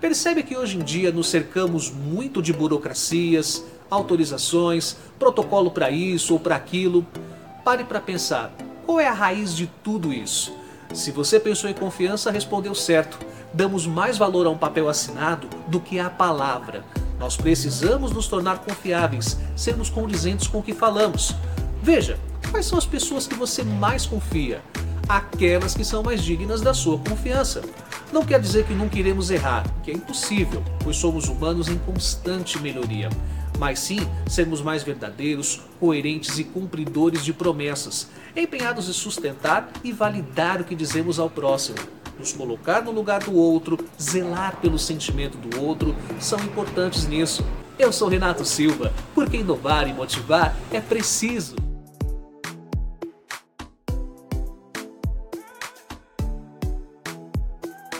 Percebe que hoje em dia nos cercamos muito de burocracias, autorizações, protocolo para isso ou para aquilo? Pare para pensar, qual é a raiz de tudo isso? Se você pensou em confiança, respondeu certo. Damos mais valor a um papel assinado do que à palavra. Nós precisamos nos tornar confiáveis, sermos condizentes com o que falamos. Veja, quais são as pessoas que você mais confia? Aquelas que são mais dignas da sua confiança. Não quer dizer que nunca iremos errar, que é impossível, pois somos humanos em constante melhoria mas sim sermos mais verdadeiros, coerentes e cumpridores de promessas, empenhados em sustentar e validar o que dizemos ao próximo. Nos colocar no lugar do outro, zelar pelo sentimento do outro, são importantes nisso. Eu sou Renato Silva, porque inovar e motivar é preciso.